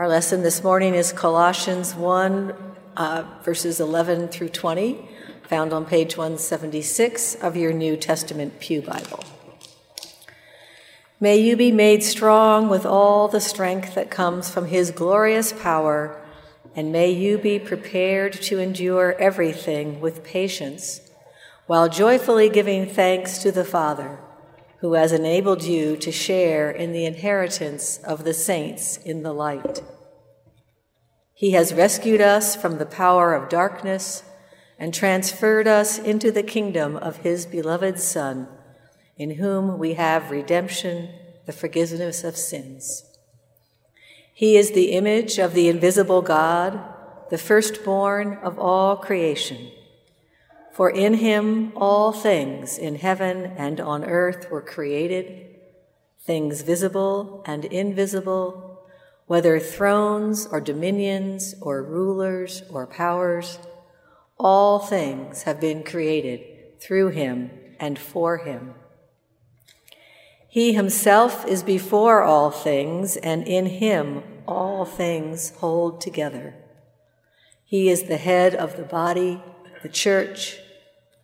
Our lesson this morning is Colossians 1, uh, verses 11 through 20, found on page 176 of your New Testament Pew Bible. May you be made strong with all the strength that comes from his glorious power, and may you be prepared to endure everything with patience, while joyfully giving thanks to the Father, who has enabled you to share in the inheritance of the saints in the light. He has rescued us from the power of darkness and transferred us into the kingdom of his beloved Son in whom we have redemption, the forgiveness of sins. He is the image of the invisible God, the firstborn of all creation. For in him all things in heaven and on earth were created, things visible and invisible, whether thrones or dominions or rulers or powers, all things have been created through him and for him. He himself is before all things, and in him all things hold together. He is the head of the body, the church.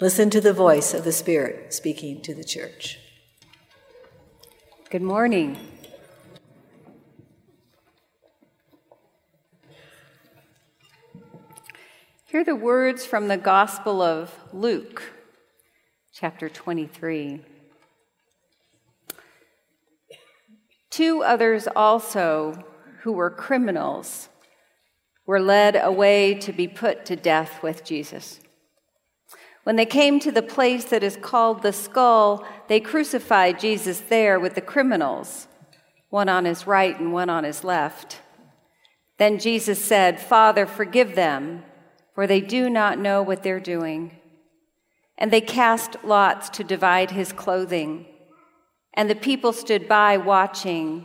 Listen to the voice of the Spirit speaking to the church. Good morning. Hear the words from the Gospel of Luke chapter 23. Two others also, who were criminals, were led away to be put to death with Jesus. When they came to the place that is called the skull, they crucified Jesus there with the criminals, one on his right and one on his left. Then Jesus said, Father, forgive them, for they do not know what they're doing. And they cast lots to divide his clothing. And the people stood by watching.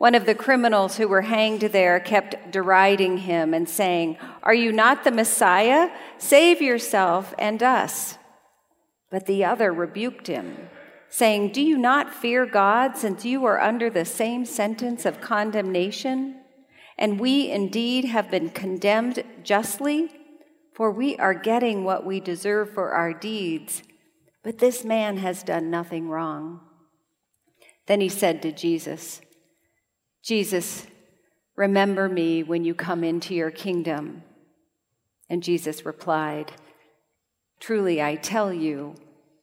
One of the criminals who were hanged there kept deriding him and saying, Are you not the Messiah? Save yourself and us. But the other rebuked him, saying, Do you not fear God, since you are under the same sentence of condemnation? And we indeed have been condemned justly, for we are getting what we deserve for our deeds. But this man has done nothing wrong. Then he said to Jesus, Jesus, remember me when you come into your kingdom. And Jesus replied, Truly I tell you,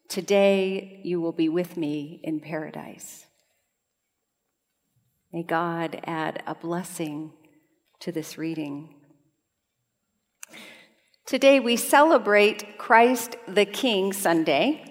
today you will be with me in paradise. May God add a blessing to this reading. Today we celebrate Christ the King Sunday.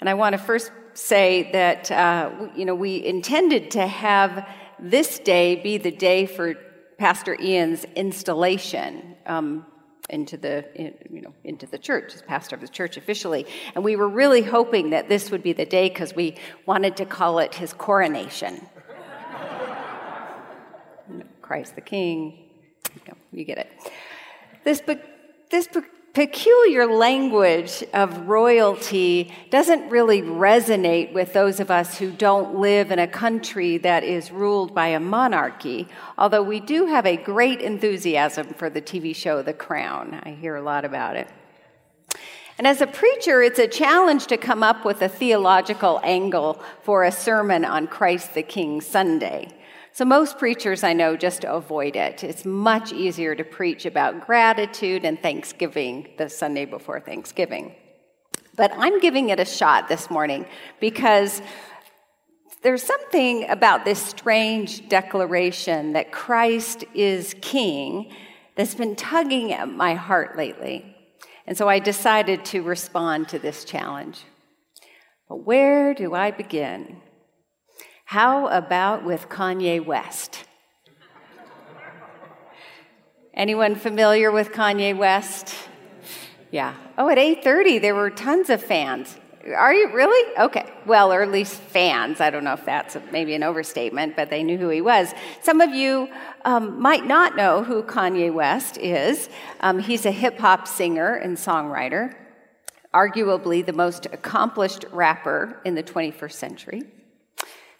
And I want to first say that, uh, you know, we intended to have this day be the day for Pastor Ian's installation. Um, into the you know into the church as pastor of the church officially. And we were really hoping that this would be the day because we wanted to call it his coronation. Christ the king. You, know, you get it. This this peculiar language of royalty doesn't really resonate with those of us who don't live in a country that is ruled by a monarchy, although we do have a great enthusiasm for the TV show The Crown. I hear a lot about it. And as a preacher, it's a challenge to come up with a theological angle for a sermon on Christ the King Sunday. So, most preachers I know just avoid it. It's much easier to preach about gratitude and Thanksgiving the Sunday before Thanksgiving. But I'm giving it a shot this morning because there's something about this strange declaration that Christ is king that's been tugging at my heart lately. And so I decided to respond to this challenge. But where do I begin? How about with Kanye West? Anyone familiar with Kanye West? Yeah. Oh, at 8:30 there were tons of fans. Are you really? Okay. Well, or at least fans. I don't know if that's maybe an overstatement, but they knew who he was. Some of you um, might not know who Kanye West is. Um, he's a hip hop singer and songwriter, arguably the most accomplished rapper in the 21st century.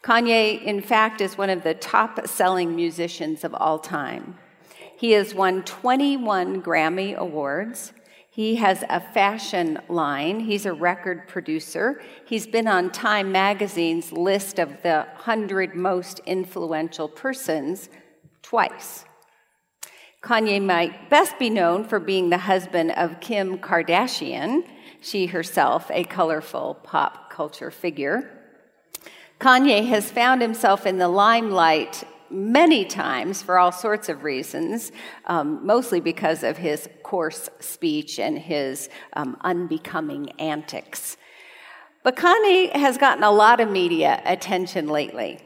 Kanye, in fact, is one of the top selling musicians of all time. He has won 21 Grammy Awards. He has a fashion line. He's a record producer. He's been on Time Magazine's list of the 100 most influential persons twice. Kanye might best be known for being the husband of Kim Kardashian, she herself a colorful pop culture figure. Kanye has found himself in the limelight many times for all sorts of reasons, um, mostly because of his coarse speech and his um, unbecoming antics. But Kanye has gotten a lot of media attention lately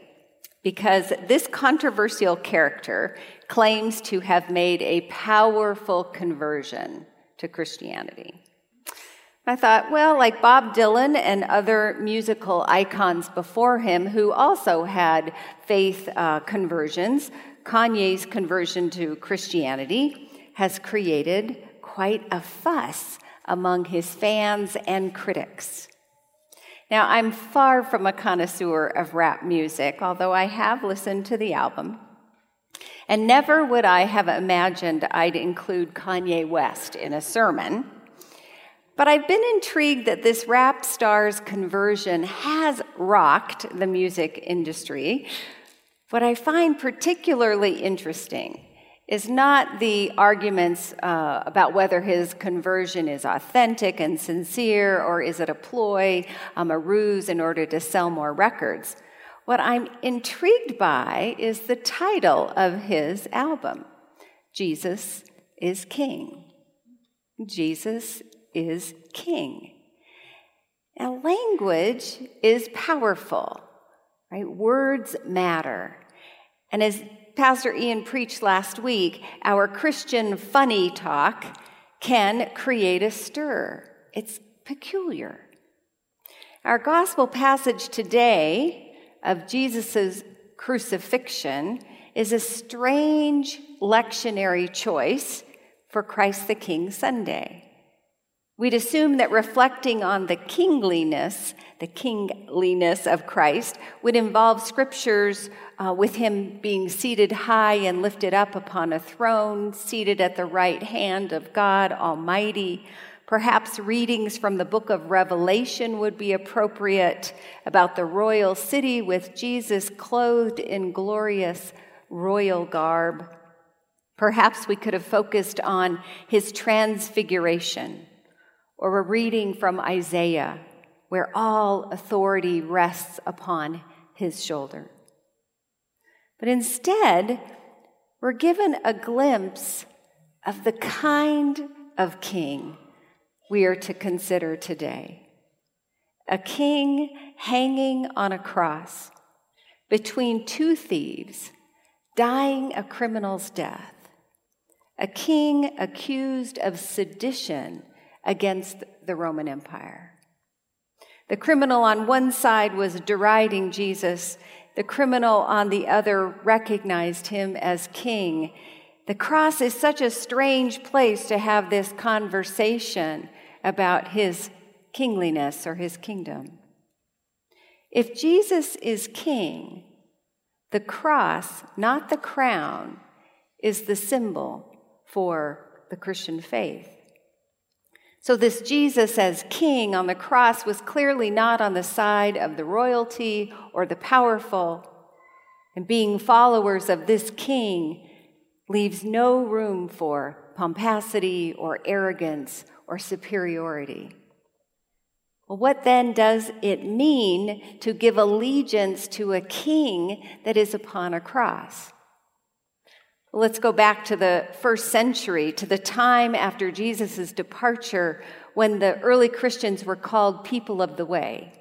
because this controversial character claims to have made a powerful conversion to Christianity. I thought, well, like Bob Dylan and other musical icons before him who also had faith uh, conversions, Kanye's conversion to Christianity has created quite a fuss among his fans and critics. Now, I'm far from a connoisseur of rap music, although I have listened to the album. And never would I have imagined I'd include Kanye West in a sermon. But I've been intrigued that this rap star's conversion has rocked the music industry. What I find particularly interesting is not the arguments uh, about whether his conversion is authentic and sincere or is it a ploy, um, a ruse in order to sell more records. What I'm intrigued by is the title of his album Jesus is King. Jesus is king. Now, language is powerful, right? Words matter. And as Pastor Ian preached last week, our Christian funny talk can create a stir. It's peculiar. Our gospel passage today of Jesus' crucifixion is a strange lectionary choice for Christ the King Sunday. We'd assume that reflecting on the kingliness, the kingliness of Christ, would involve scriptures uh, with him being seated high and lifted up upon a throne, seated at the right hand of God Almighty. Perhaps readings from the book of Revelation would be appropriate about the royal city with Jesus clothed in glorious royal garb. Perhaps we could have focused on his transfiguration or a reading from Isaiah, where all authority rests upon his shoulder. But instead, we're given a glimpse of the kind of king we are to consider today. A king hanging on a cross between two thieves, dying a criminal's death. A king accused of sedition against the Roman Empire. The criminal on one side was deriding Jesus, the criminal on the other recognized him as king. The cross is such a strange place to have this conversation about his kingliness or his kingdom. If Jesus is king, the cross, not the crown, is the symbol for the Christian faith. So, this Jesus as king on the cross was clearly not on the side of the royalty or the powerful, And being followers of this king leaves no room for pomposity or arrogance or superiority. Well, what then does it mean to give allegiance to a king that is upon a cross? Let's go back to the first century, to the time after Jesus' departure when the early Christians were called people of the way.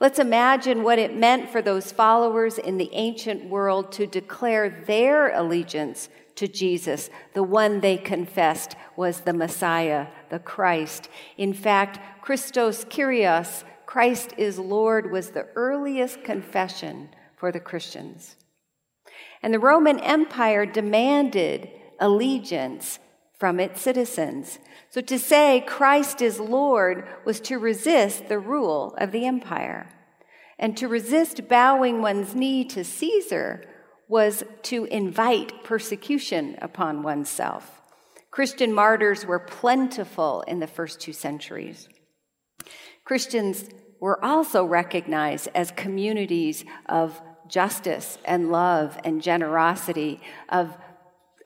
Let's imagine what it meant for those followers in the ancient world to declare their allegiance to Jesus, the one they confessed was the Messiah, the Christ. In fact, Christos Kyrios, Christ is Lord, was the earliest confession for the Christians. And the Roman Empire demanded allegiance from its citizens. So to say Christ is Lord was to resist the rule of the empire. And to resist bowing one's knee to Caesar was to invite persecution upon oneself. Christian martyrs were plentiful in the first two centuries. Christians were also recognized as communities of justice and love and generosity, of,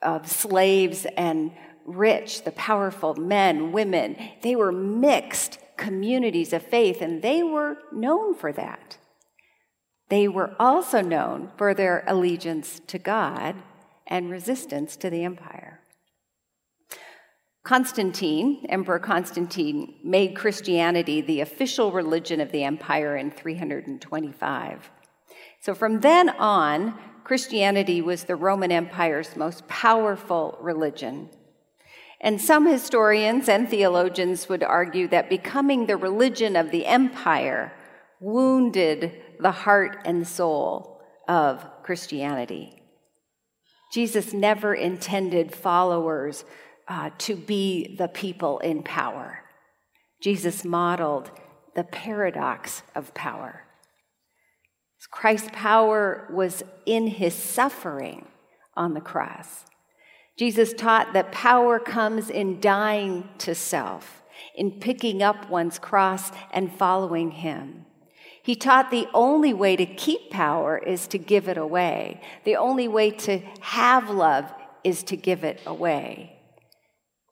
of slaves and rich, the powerful men, women. They were mixed communities of faith, and they were known for that. They were also known for their allegiance to God and resistance to the empire. Constantine, Emperor Constantine, made Christianity the official religion of the empire in 325. So from then on, Christianity was the Roman Empire's most powerful religion. And some historians and theologians would argue that becoming the religion of the empire wounded the heart and soul of Christianity. Jesus never intended followers uh, to be the people in power. Jesus modeled the paradox of power. Christ's power was in his suffering on the cross. Jesus taught that power comes in dying to self, in picking up one's cross and following him. He taught the only way to keep power is to give it away. The only way to have love is to give it away.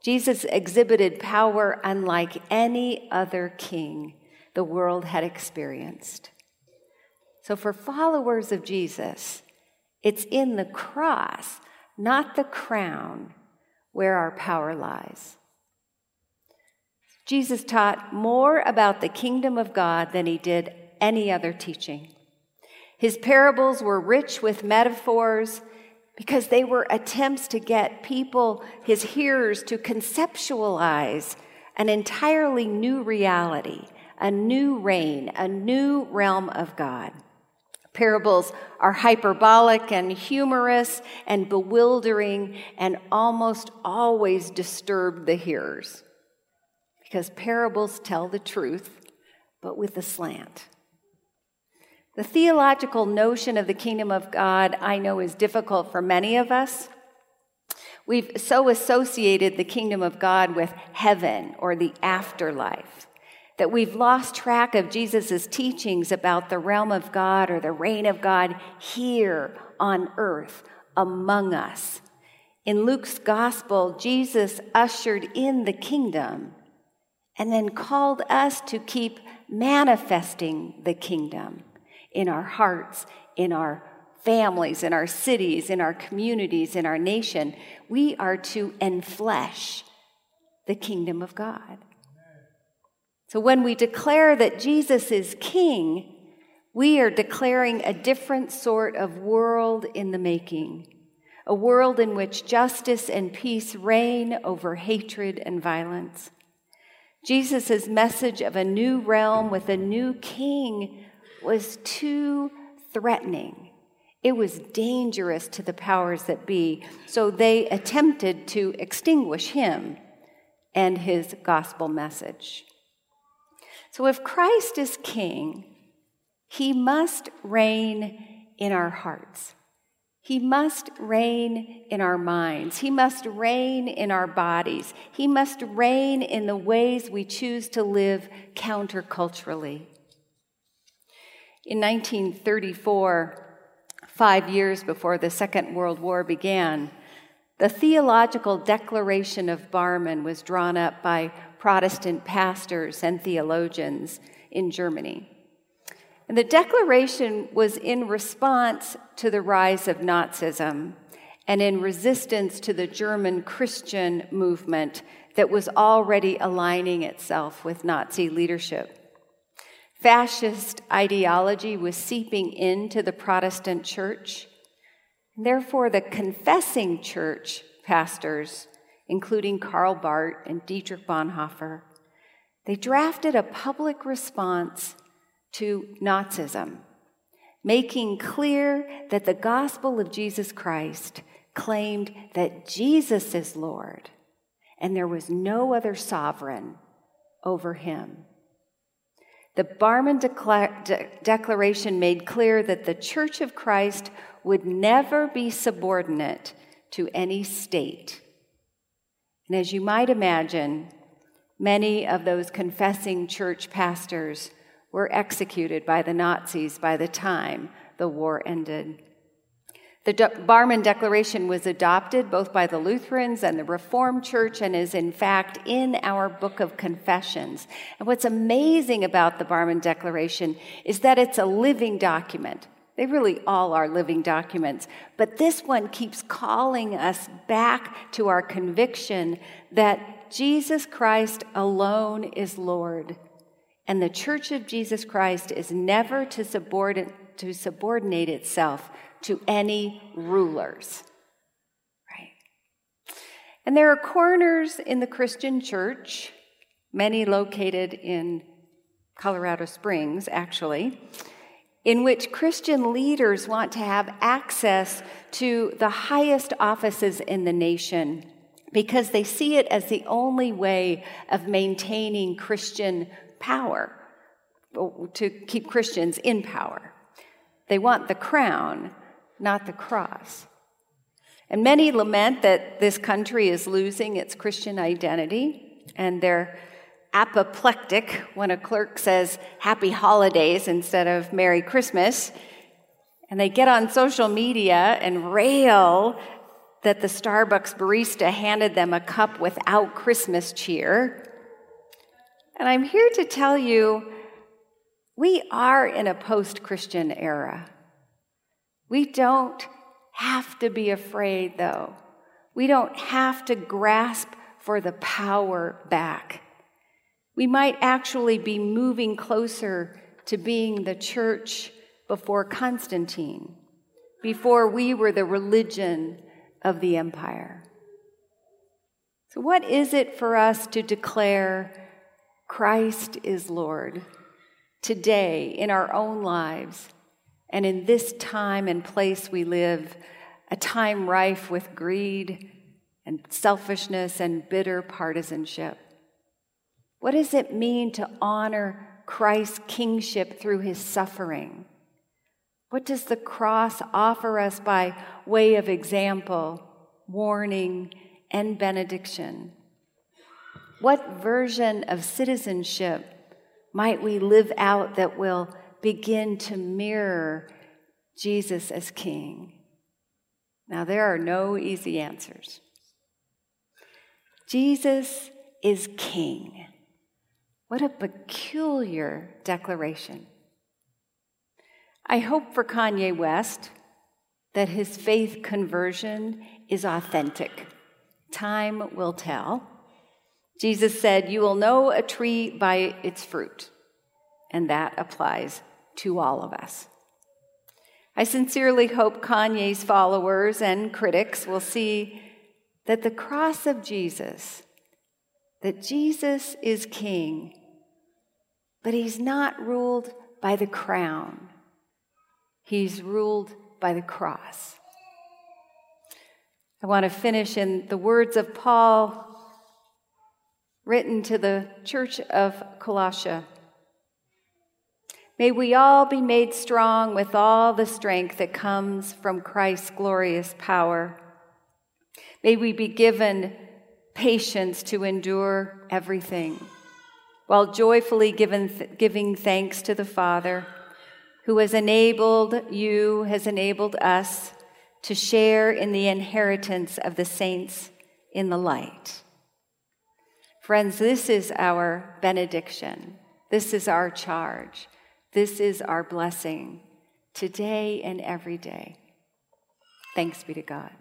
Jesus exhibited power unlike any other king the world had experienced. So, for followers of Jesus, it's in the cross, not the crown, where our power lies. Jesus taught more about the kingdom of God than he did any other teaching. His parables were rich with metaphors because they were attempts to get people, his hearers, to conceptualize an entirely new reality, a new reign, a new realm of God. Parables are hyperbolic and humorous and bewildering and almost always disturb the hearers because parables tell the truth, but with a slant. The theological notion of the kingdom of God, I know, is difficult for many of us. We've so associated the kingdom of God with heaven or the afterlife that we've lost track of Jesus' teachings about the realm of God or the reign of God here on earth among us. In Luke's gospel, Jesus ushered in the kingdom and then called us to keep manifesting the kingdom in our hearts, in our families, in our cities, in our communities, in our nation. We are to enflesh the kingdom of God. So when we declare that Jesus is king, we are declaring a different sort of world in the making, a world in which justice and peace reign over hatred and violence. Jesus' message of a new realm with a new king was too threatening. It was dangerous to the powers that be, so they attempted to extinguish him and his gospel message. So if Christ is king, he must reign in our hearts. He must reign in our minds. He must reign in our bodies. He must reign in the ways we choose to live counterculturally. In 1934, five years before the Second World War began, the theological declaration of Barmen was drawn up by Protestant pastors and theologians in Germany. And the declaration was in response to the rise of Nazism and in resistance to the German Christian movement that was already aligning itself with Nazi leadership. Fascist ideology was seeping into the Protestant church. And therefore, the confessing church pastors, including Karl Barth and Dietrich Bonhoeffer, they drafted a public response to Nazism, making clear that the gospel of Jesus Christ claimed that Jesus is Lord and there was no other sovereign over him. The Barmen Decla- De- Declaration made clear that the Church of Christ would never be subordinate to any state. And as you might imagine, many of those confessing church pastors were executed by the Nazis by the time the war ended. The De- Barmen Declaration was adopted both by the Lutherans and the Reformed Church and is, in fact, in our Book of Confessions. And what's amazing about the Barmen Declaration is that it's a living document. They really all are living documents. But this one keeps calling us back to our conviction that Jesus Christ alone is Lord. And the Church of Jesus Christ is never to subordinate, to subordinate itself to any rulers. Right? And there are corners in the Christian church, many located in Colorado Springs, actually, in which Christian leaders want to have access to the highest offices in the nation because they see it as the only way of maintaining Christian power, to keep Christians in power. They want the crown, not the cross. And many lament that this country is losing its Christian identity, and they're apoplectic when a clerk says happy holidays instead of Merry Christmas. And they get on social media and rail that the Starbucks barista handed them a cup without Christmas cheer. And I'm here to tell you we are in a post Christian era. We don't have to be afraid, though. We don't have to grasp for the power back. We might actually be moving closer to being the church before Constantine, before we were the religion of the empire. So, what is it for us to declare Christ is Lord today in our own lives? And in this time and place we live, a time rife with greed and selfishness and bitter partisanship. What does it mean to honor Christ's kingship through his suffering? What does the cross offer us by way of example, warning, and benediction? What version of citizenship might we live out that will begin to mirror Jesus as King? Now, there are no easy answers. Jesus is King. What a peculiar declaration. I hope for Kanye West that his faith conversion is authentic. Time will tell. Jesus said, You will know a tree by its fruit, and that applies to all of us. I sincerely hope Kanye's followers and critics will see that the cross of Jesus, that Jesus is king, but he's not ruled by the crown, he's ruled by the cross. I want to finish in the words of Paul written to the church of Colossia. May we all be made strong with all the strength that comes from Christ's glorious power. May we be given patience to endure everything, while joyfully giving, giving thanks to the Father who has enabled you, has enabled us to share in the inheritance of the saints in the light. Friends, this is our benediction. This is our charge. This is our blessing today and every day. Thanks be to God.